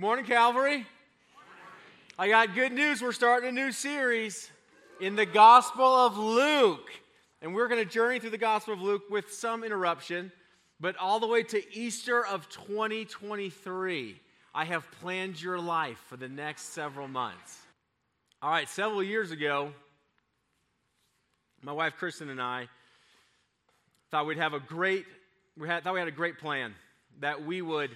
Morning, Calvary. I got good news. We're starting a new series in the Gospel of Luke. And we're going to journey through the Gospel of Luke with some interruption, but all the way to Easter of 2023. I have planned your life for the next several months. All right, several years ago, my wife Kristen and I thought we'd have a great, we had, thought we had a great plan that we would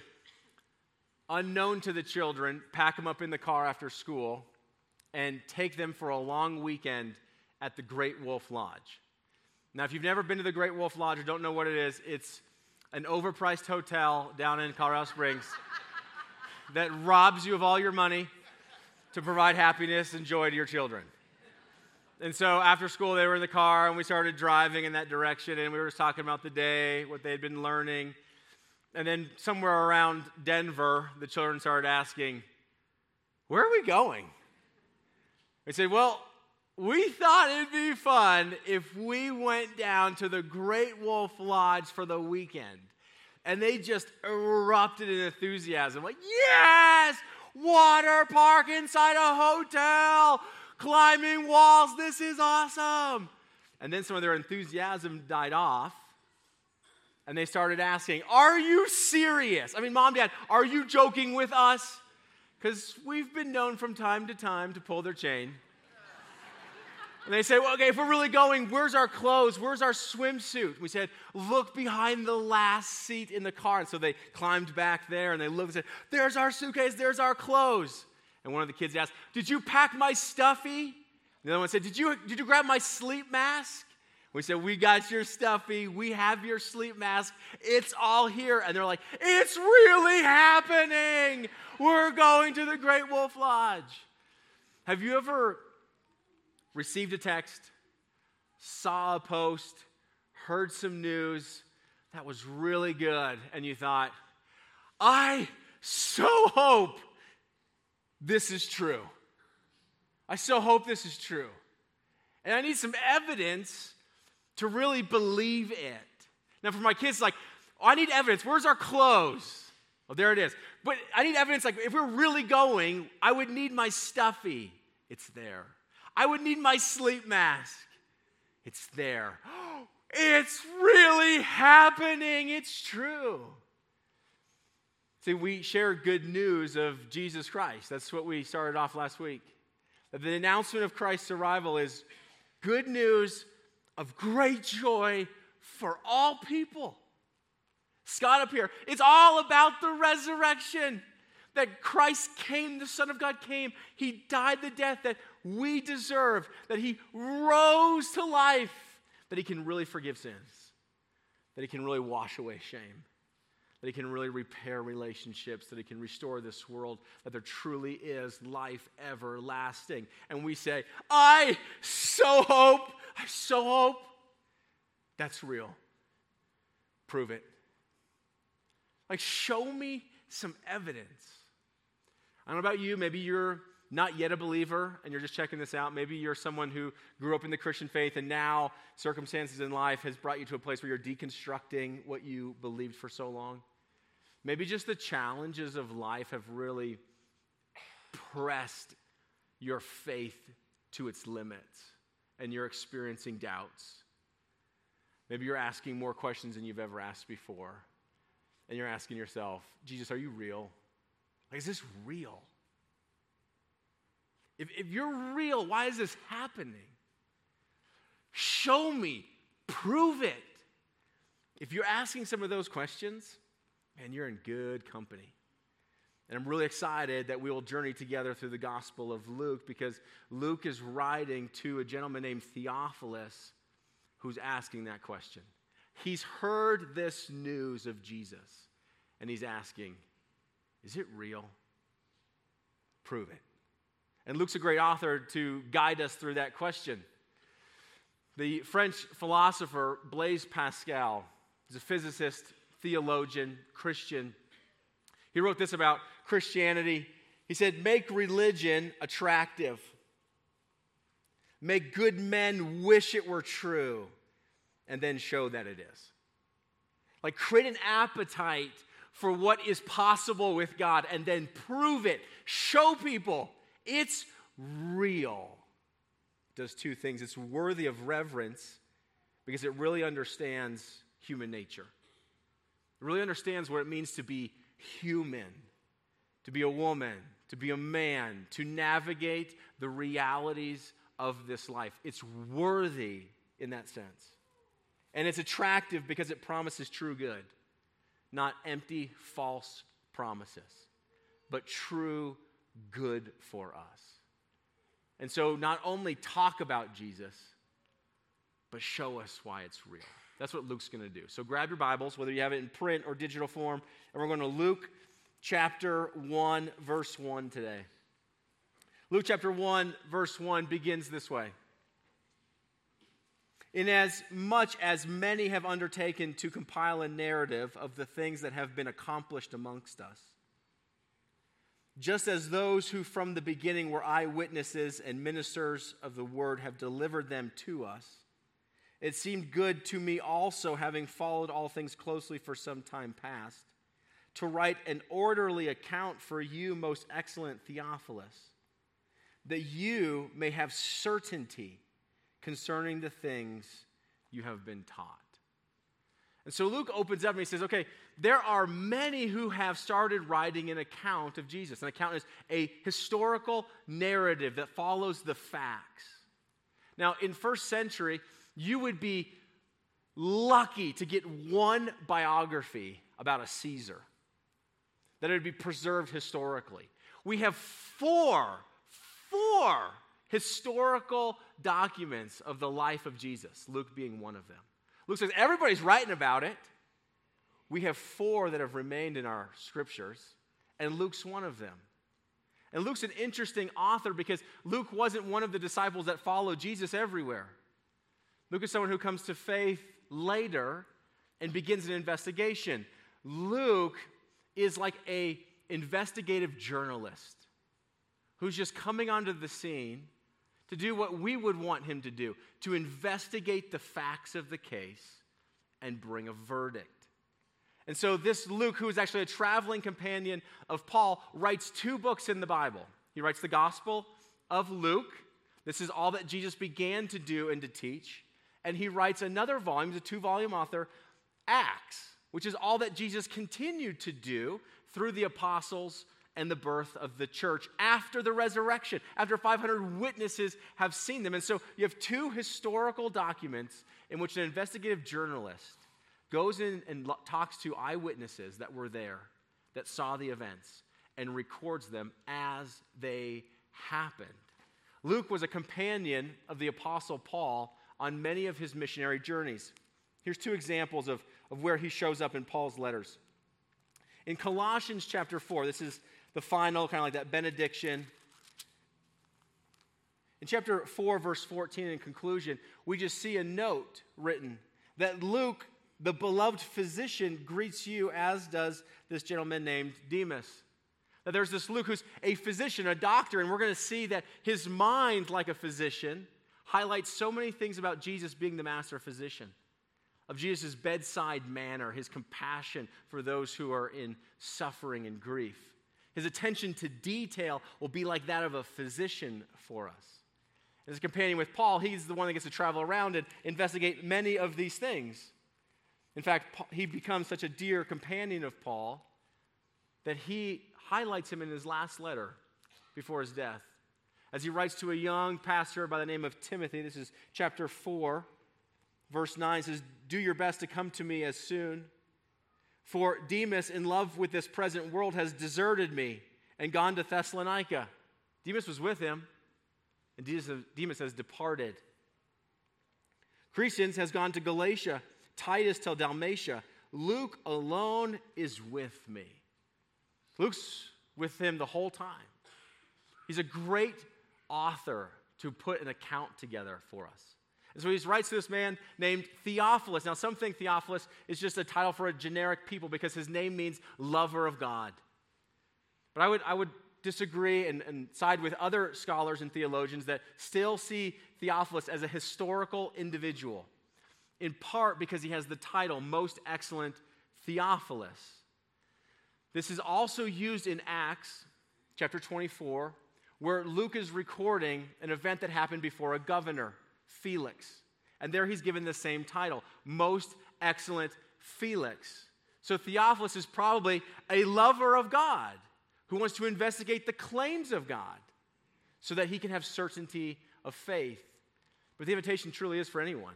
unknown to the children, pack them up in the car after school, and take them for a long weekend at the Great Wolf Lodge. Now, if you've never been to the Great Wolf Lodge or don't know what it is, it's an overpriced hotel down in Colorado Springs that robs you of all your money to provide happiness and joy to your children. And so after school, they were in the car and we started driving in that direction and we were just talking about the day, what they had been learning. And then somewhere around Denver, the children started asking, Where are we going? They said, Well, we thought it'd be fun if we went down to the Great Wolf Lodge for the weekend. And they just erupted in enthusiasm like, Yes! Water park inside a hotel, climbing walls. This is awesome. And then some of their enthusiasm died off and they started asking, Are you serious? I mean, mom, dad, are you joking with us? Because we've been known from time to time to pull their chain. And they say, well, okay, if we're really going, where's our clothes? Where's our swimsuit? We said, look behind the last seat in the car. And so they climbed back there and they looked and said, there's our suitcase, there's our clothes. And one of the kids asked, did you pack my stuffy? And the other one said, did you, did you grab my sleep mask? We said, We got your stuffy. We have your sleep mask. It's all here. And they're like, It's really happening. We're going to the Great Wolf Lodge. Have you ever received a text, saw a post, heard some news that was really good, and you thought, I so hope this is true? I so hope this is true. And I need some evidence to really believe it. Now, for my kids, like, oh, I need evidence. Where's our clothes? Oh, there it is. But I need evidence, like, if we're really going, I would need my stuffy. It's there. I would need my sleep mask. It's there. It's really happening. It's true. See, we share good news of Jesus Christ. That's what we started off last week. The announcement of Christ's arrival is good news of great joy for all people. Scott up here, it's all about the resurrection. That Christ came, the Son of God came. He died the death that we deserve, that He rose to life, that He can really forgive sins, that He can really wash away shame, that He can really repair relationships, that He can restore this world, that there truly is life everlasting. And we say, I so hope I so hope that's real. Prove it. Like, show me some evidence. I don't know about you, maybe you're not yet a believer and you're just checking this out. Maybe you're someone who grew up in the Christian faith and now circumstances in life has brought you to a place where you're deconstructing what you believed for so long. Maybe just the challenges of life have really pressed your faith to its limits and you're experiencing doubts. Maybe you're asking more questions than you've ever asked before. And you're asking yourself, Jesus, are you real? Like, is this real? If, if you're real, why is this happening? Show me, prove it. If you're asking some of those questions, man, you're in good company. And I'm really excited that we will journey together through the Gospel of Luke because Luke is writing to a gentleman named Theophilus who's asking that question. He's heard this news of Jesus and he's asking, Is it real? Prove it. And Luke's a great author to guide us through that question. The French philosopher Blaise Pascal is a physicist, theologian, Christian. He wrote this about Christianity. He said, Make religion attractive. Make good men wish it were true, and then show that it is. Like, create an appetite for what is possible with God and then prove it. Show people it's real. It does two things it's worthy of reverence because it really understands human nature. It really understands what it means to be human, to be a woman, to be a man, to navigate the realities of this life. It's worthy in that sense. And it's attractive because it promises true good, not empty, false promises, but true good for us. And so, not only talk about Jesus, but show us why it's real. That's what Luke's going to do. So, grab your Bibles, whether you have it in print or digital form, and we're going to Luke chapter 1, verse 1 today. Luke chapter 1, verse 1 begins this way. Inasmuch as many have undertaken to compile a narrative of the things that have been accomplished amongst us, just as those who from the beginning were eyewitnesses and ministers of the word have delivered them to us, it seemed good to me also, having followed all things closely for some time past, to write an orderly account for you, most excellent Theophilus that you may have certainty concerning the things you have been taught. And so Luke opens up and he says, okay, there are many who have started writing an account of Jesus. An account is a historical narrative that follows the facts. Now, in first century, you would be lucky to get one biography about a Caesar that would be preserved historically. We have four four historical documents of the life of Jesus, Luke being one of them. Luke says everybody's writing about it. We have four that have remained in our scriptures, and Luke's one of them. And Luke's an interesting author because Luke wasn't one of the disciples that followed Jesus everywhere. Luke is someone who comes to faith later and begins an investigation. Luke is like a investigative journalist who's just coming onto the scene to do what we would want him to do to investigate the facts of the case and bring a verdict. And so, this Luke, who is actually a traveling companion of Paul, writes two books in the Bible. He writes the Gospel of Luke. This is all that Jesus began to do and to teach. And he writes another volume, he's a two volume author, Acts, which is all that Jesus continued to do through the apostles and the birth of the church after the resurrection, after 500 witnesses have seen them. And so you have two historical documents in which an investigative journalist goes in and talks to eyewitnesses that were there, that saw the events, and records them as they happened. Luke was a companion of the Apostle Paul on many of his missionary journeys. Here's two examples of, of where he shows up in Paul's letters. In Colossians chapter 4, this is the final, kind of like that benediction. In chapter 4, verse 14, in conclusion, we just see a note written that Luke, the beloved physician, greets you, as does this gentleman named Demas. That there's this Luke who's a physician, a doctor, and we're going to see that his mind, like a physician, highlights so many things about Jesus being the master physician, of Jesus' bedside manner, his compassion for those who are in suffering and grief. His attention to detail will be like that of a physician for us. As a companion with Paul, he's the one that gets to travel around and investigate many of these things. In fact, he becomes such a dear companion of Paul that he highlights him in his last letter before his death. As he writes to a young pastor by the name of Timothy, this is chapter 4, verse 9 says, Do your best to come to me as soon for Demas, in love with this present world, has deserted me and gone to Thessalonica. Demas was with him, and Demas has departed. Crescens has gone to Galatia, Titus to Dalmatia. Luke alone is with me. Luke's with him the whole time. He's a great author to put an account together for us. And so he writes to this man named Theophilus. Now, some think Theophilus is just a title for a generic people because his name means lover of God. But I would, I would disagree and, and side with other scholars and theologians that still see Theophilus as a historical individual, in part because he has the title Most Excellent Theophilus. This is also used in Acts chapter 24, where Luke is recording an event that happened before a governor, Felix. And there he's given the same title, Most Excellent Felix. So Theophilus is probably a lover of God who wants to investigate the claims of God so that he can have certainty of faith. But the invitation truly is for anyone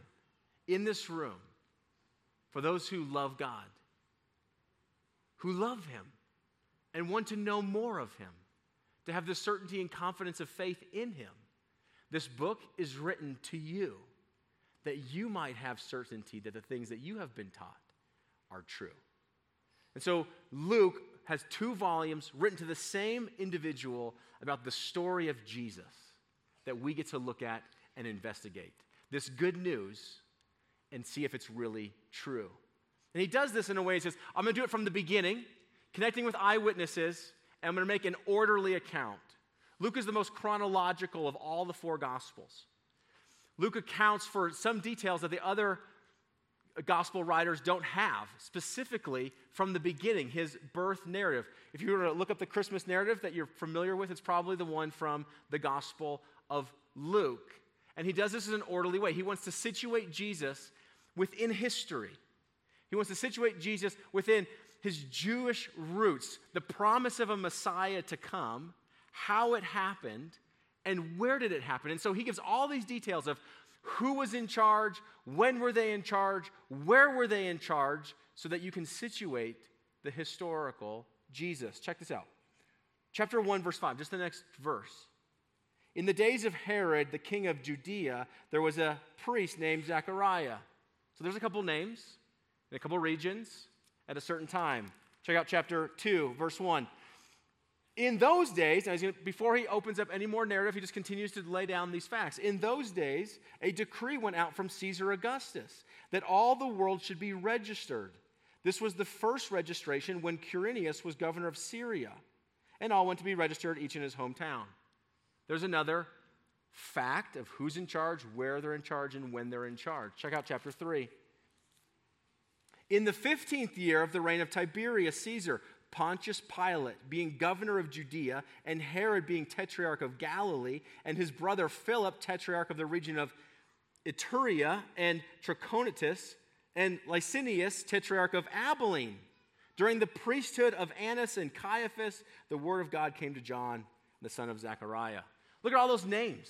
in this room, for those who love God who love him and want to know more of him, to have the certainty and confidence of faith in him. This book is written to you that you might have certainty that the things that you have been taught are true. And so Luke has two volumes written to the same individual about the story of Jesus that we get to look at and investigate. This good news and see if it's really true. And he does this in a way, he says, I'm going to do it from the beginning, connecting with eyewitnesses, I'm going to make an orderly account. Luke is the most chronological of all the four gospels. Luke accounts for some details that the other gospel writers don't have, specifically from the beginning, his birth narrative. If you were to look up the Christmas narrative that you're familiar with, it's probably the one from the Gospel of Luke. And he does this in an orderly way. He wants to situate Jesus within history. He wants to situate Jesus within his Jewish roots, the promise of a Messiah to come, how it happened, and where did it happen. And so he gives all these details of who was in charge, when were they in charge, where were they in charge, so that you can situate the historical Jesus. Check this out. Chapter 1, verse 5, just the next verse. In the days of Herod, the king of Judea, there was a priest named Zechariah. So there's a couple names in a couple regions at a certain time. Check out chapter 2, verse 1. In those days, before he opens up any more narrative, he just continues to lay down these facts. In those days, a decree went out from Caesar Augustus that all the world should be registered. This was the first registration when Quirinius was governor of Syria, and all went to be registered, each in his hometown. There's another fact of who's in charge, where they're in charge, and when they're in charge. Check out chapter 3. In the 15th year of the reign of Tiberius Caesar, Pontius Pilate being governor of Judea, and Herod being tetrarch of Galilee, and his brother Philip, tetrarch of the region of Iturea and Trachonitis, and Lysanias, tetrarch of Abilene. During the priesthood of Annas and Caiaphas, the word of God came to John, the son of Zechariah. Look at all those names,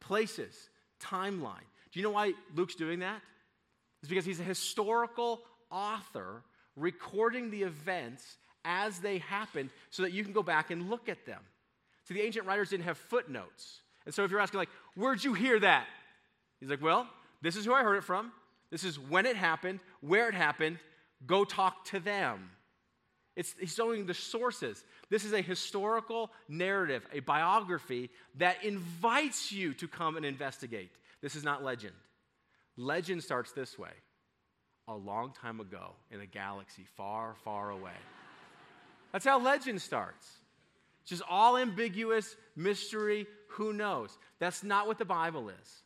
places, timeline. Do you know why Luke's doing that? It's because he's a historical author recording the events as they happened so that you can go back and look at them. So the ancient writers didn't have footnotes. And so if you're asking, like, where'd you hear that? He's like, well, this is who I heard it from. This is when it happened, where it happened. Go talk to them. It's, he's showing the sources. This is a historical narrative, a biography that invites you to come and investigate. This is not legend. Legend starts this way a long time ago in a galaxy far, far away. That's how legend starts. It's just all ambiguous, mystery, who knows? That's not what the Bible is.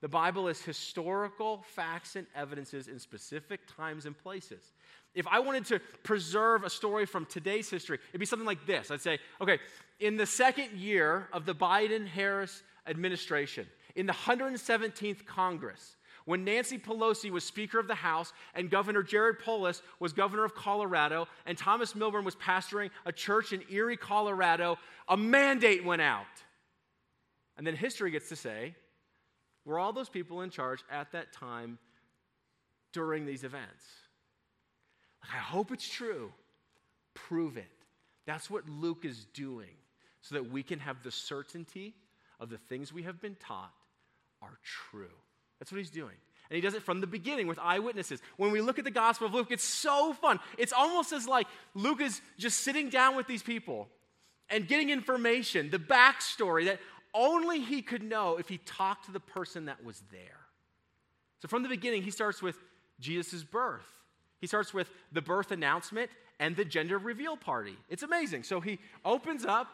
The Bible is historical facts and evidences in specific times and places. If I wanted to preserve a story from today's history, it'd be something like this. I'd say, okay, in the second year of the Biden Harris administration, in the 117th Congress, when Nancy Pelosi was Speaker of the House and Governor Jared Polis was Governor of Colorado and Thomas Milburn was pastoring a church in Erie, Colorado, a mandate went out. And then history gets to say, were all those people in charge at that time during these events? I hope it's true. Prove it. That's what Luke is doing so that we can have the certainty of the things we have been taught are true. That's what he's doing. And he does it from the beginning with eyewitnesses. When we look at the Gospel of Luke, it's so fun. It's almost as like Luke is just sitting down with these people and getting information, the backstory that only he could know if he talked to the person that was there. So from the beginning, he starts with Jesus' birth. He starts with the birth announcement and the gender reveal party. It's amazing. So he opens up,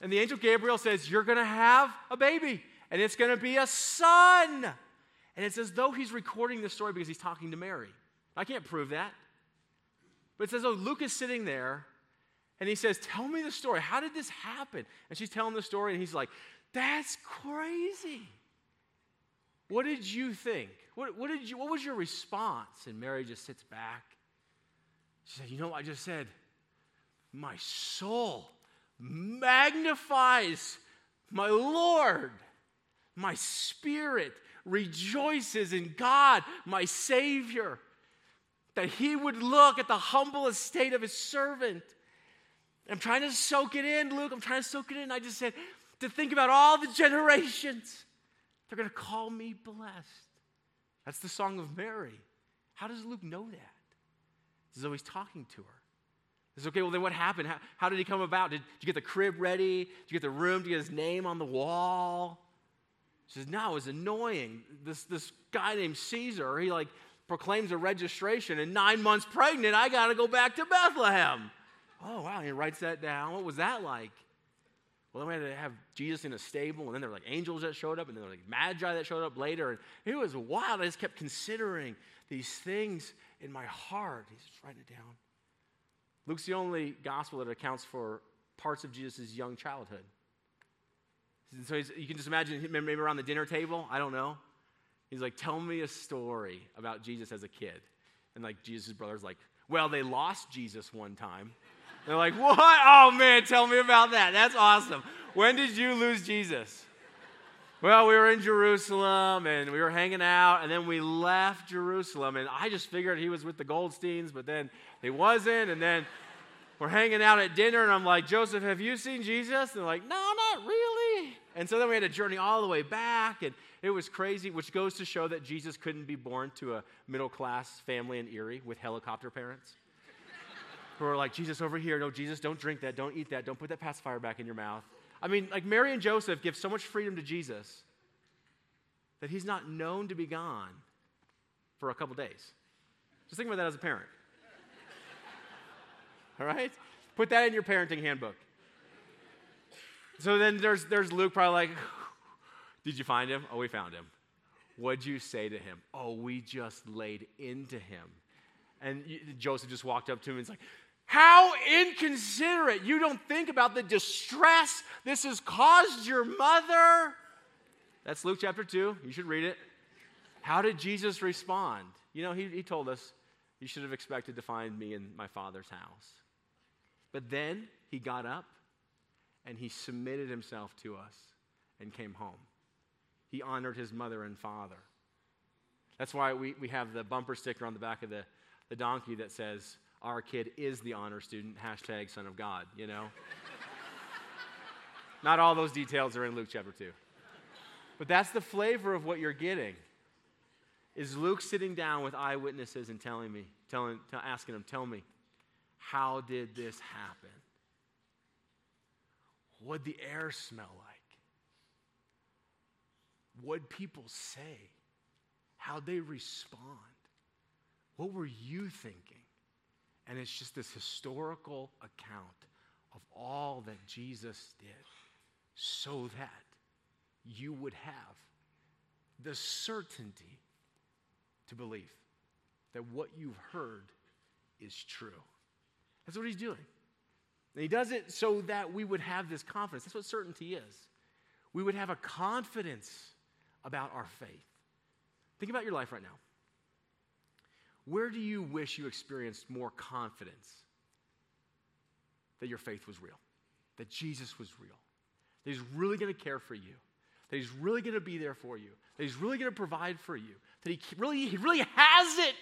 and the angel Gabriel says, You're going to have a baby and it's going to be a son. And it's as though he's recording the story because he's talking to Mary. I can't prove that. But it says, oh, Luke is sitting there and he says, Tell me the story. How did this happen? And she's telling the story, and he's like, That's crazy. What did you think? What, what, did you, what was your response? And Mary just sits back. She said, You know what I just said? My soul magnifies my Lord. My spirit rejoices in God, my Savior, that He would look at the humble estate of His servant. I'm trying to soak it in, Luke. I'm trying to soak it in. I just said, to think about all the generations. They're going to call me blessed. That's the song of Mary. How does Luke know that? He's always talking to her. He says, okay, well, then what happened? How, how did he come about? Did, did, you get the crib ready? Did you get the room? Did you get his name on the wall? She says, no, it was annoying. This, this guy named Caesar, he like proclaims a registration, and nine months pregnant, I got to go back to Bethlehem. Oh, wow. He writes that down. What was that like? Well, then we had to have Jesus in a stable, and then there were like angels that showed up, and then there were like magi that showed up later. And it was wild. I just kept considering these things in my heart. He's just writing it down. Luke's the only gospel that accounts for parts of Jesus' young childhood. So you can just imagine him maybe around the dinner table. I don't know. He's like, Tell me a story about Jesus as a kid. And like Jesus' brother's like, Well, they lost Jesus one time. They're like, what? Oh man, tell me about that. That's awesome. When did you lose Jesus? Well, we were in Jerusalem and we were hanging out, and then we left Jerusalem. And I just figured he was with the Goldsteins, but then he wasn't. And then we're hanging out at dinner, and I'm like, Joseph, have you seen Jesus? And they're like, no, not really. And so then we had to journey all the way back, and it was crazy, which goes to show that Jesus couldn't be born to a middle class family in Erie with helicopter parents who are like, Jesus, over here. No, Jesus, don't drink that. Don't eat that. Don't put that pacifier back in your mouth. I mean, like Mary and Joseph give so much freedom to Jesus that he's not known to be gone for a couple days. Just think about that as a parent. All right? Put that in your parenting handbook. So then there's, there's Luke probably like, Did you find him? Oh, we found him. What'd you say to him? Oh, we just laid into him. And Joseph just walked up to him and was like, how inconsiderate. You don't think about the distress this has caused your mother. That's Luke chapter 2. You should read it. How did Jesus respond? You know, he, he told us, You should have expected to find me in my father's house. But then he got up and he submitted himself to us and came home. He honored his mother and father. That's why we, we have the bumper sticker on the back of the, the donkey that says, our kid is the honor student, hashtag son of God, you know? Not all those details are in Luke chapter 2. But that's the flavor of what you're getting. Is Luke sitting down with eyewitnesses and telling me, telling, asking them, tell me, how did this happen? What'd the air smell like? What'd people say? How'd they respond? What were you thinking? And it's just this historical account of all that Jesus did so that you would have the certainty to believe that what you've heard is true. That's what he's doing. And he does it so that we would have this confidence. That's what certainty is. We would have a confidence about our faith. Think about your life right now. Where do you wish you experienced more confidence that your faith was real, that Jesus was real, that He's really going to care for you, that He's really going to be there for you, that He's really going to provide for you, that He really, he really has it.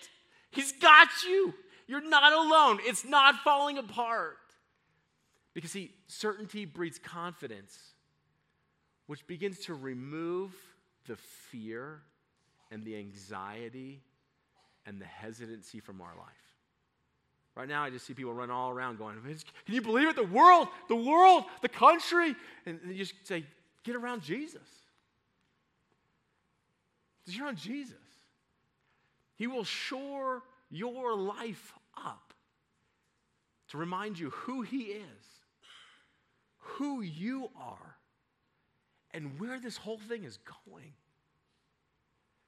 He's got you. You're not alone. It's not falling apart. Because, see, certainty breeds confidence, which begins to remove the fear and the anxiety and the hesitancy from our life. Right now, I just see people run all around going, Can you believe it? The world, the world, the country. And you just say, Get around Jesus. Because you're on Jesus. He will shore your life up to remind you who He is, who you are, and where this whole thing is going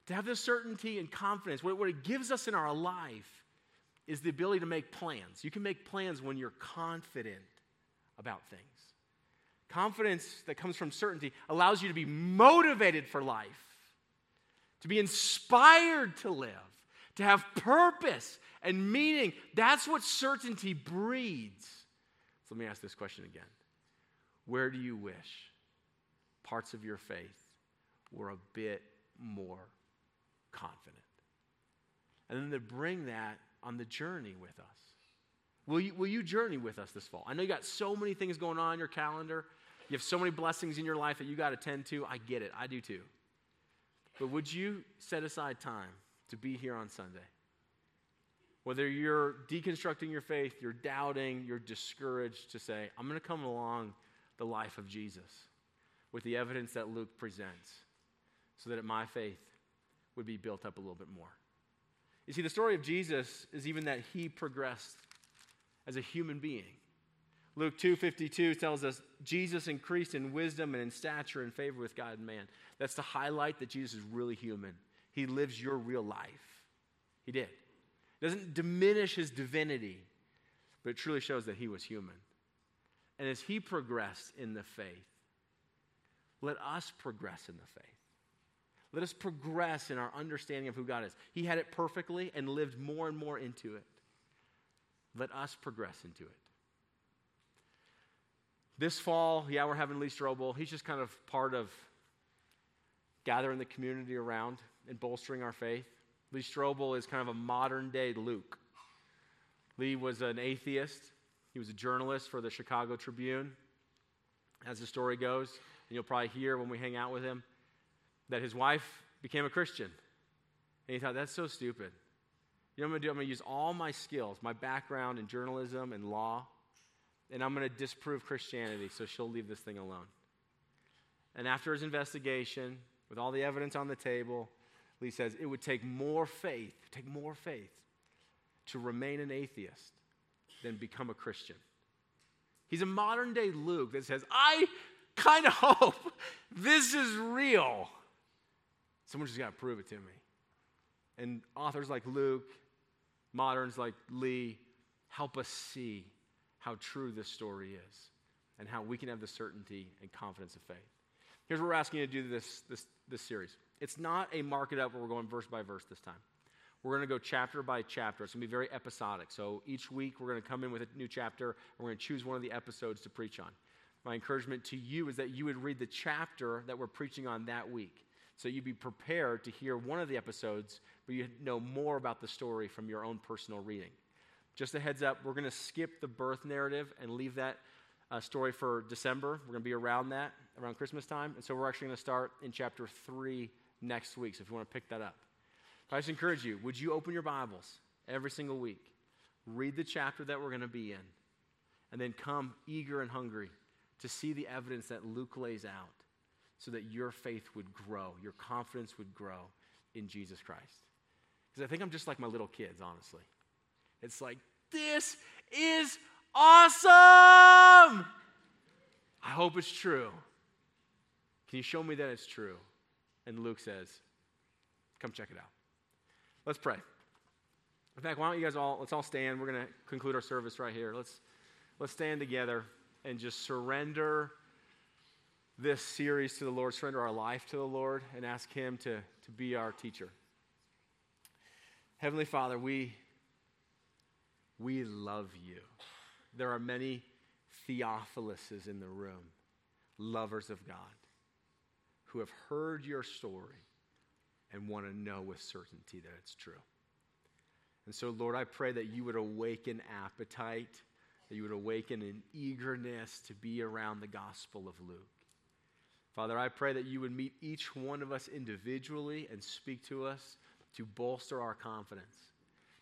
to have this certainty and confidence, what, what it gives us in our life is the ability to make plans. You can make plans when you're confident about things. Confidence that comes from certainty allows you to be motivated for life, to be inspired to live, to have purpose and meaning. That's what certainty breeds. So let me ask this question again Where do you wish parts of your faith were a bit more confident? And then to bring that on the journey with us. Will you, will you journey with us this fall? I know you got so many things going on in your calendar. You have so many blessings in your life that you got to tend to. I get it. I do too. But would you set aside time to be here on Sunday? Whether you're deconstructing your faith, you're doubting, you're discouraged, to say, I'm going to come along the life of Jesus with the evidence that Luke presents so that my faith would be built up a little bit more. You see, the story of Jesus is even that he progressed as a human being. Luke 2:52 tells us Jesus increased in wisdom and in stature and favor with God and man. That's to highlight that Jesus is really human. He lives your real life. He did. It doesn't diminish his divinity, but it truly shows that he was human. And as he progressed in the faith, let us progress in the faith. Let us progress in our understanding of who God is. He had it perfectly and lived more and more into it. Let us progress into it. This fall, yeah, we're having Lee Strobel. He's just kind of part of gathering the community around and bolstering our faith. Lee Strobel is kind of a modern day Luke. Lee was an atheist, he was a journalist for the Chicago Tribune. As the story goes, and you'll probably hear when we hang out with him, that his wife became a Christian. And he thought, that's so stupid. You know what I'm going to do? I'm going to use all my skills, my background in journalism and law, and I'm going to disprove Christianity so she'll leave this thing alone. And after his investigation, with all the evidence on the table, Lee says it would take more faith, take more faith to remain an atheist than become a Christian. He's a modern day Luke that says, I kind of hope this is real. Someone just got to prove it to me. And authors like Luke, moderns like Lee, help us see how true this story is and how we can have the certainty and confidence of faith. Here's what we're asking you to do this, this, this series. It's not a mark it up where we're going verse by verse this time. We're going to go chapter by chapter. It's going to be very episodic. So each week we're going to come in with a new chapter and we're going to choose one of the episodes to preach on. My encouragement to you is that you would read the chapter that we're preaching on that week. So you'd be prepared to hear one of the episodes, but you know more about the story from your own personal reading. Just a heads up, we're going to skip the birth narrative and leave that uh, story for December. We're going to be around that, around Christmas time. And so we're actually going to start in chapter 3 next week. So if you want to pick that up, I just encourage you would you open your Bibles every single week, read the chapter that we're going to be in, and then come eager and hungry to see the evidence that Luke lays out so that your faith would grow, your confidence would grow in Jesus Christ. Because I think I'm just like my little kids, honestly. It's like, this is awesome! I hope it's true. Can you show me that it's true? And Luke says, come check it out. Let's pray. In fact, why don't you guys all, let's all stand. We're going to conclude our service right here. Let's, let's stand together and just surrender this series to the Lord, surrender our life to the Lord, and ask Him to, to be our teacher. Heavenly Father, we, we love you. There are many Theophiluses in the room, lovers of God, who have heard your story and want to know with certainty that it's true. And so, Lord, I pray that you would awaken appetite, that you would awaken an eagerness to be around the gospel of Luke. Father, I pray that you would meet each one of us individually and speak to us to bolster our confidence,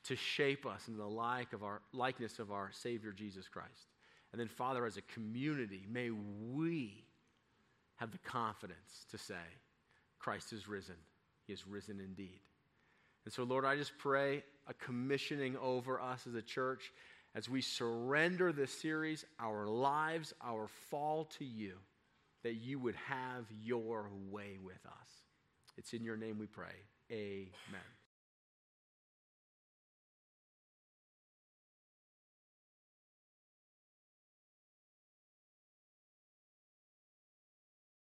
to shape us in the like of our, likeness of our Savior Jesus Christ. And then, Father, as a community, may we have the confidence to say, Christ is risen. He is risen indeed. And so, Lord, I just pray a commissioning over us as a church as we surrender this series, our lives, our fall to you that you would have your way with us. It's in your name we pray. Amen.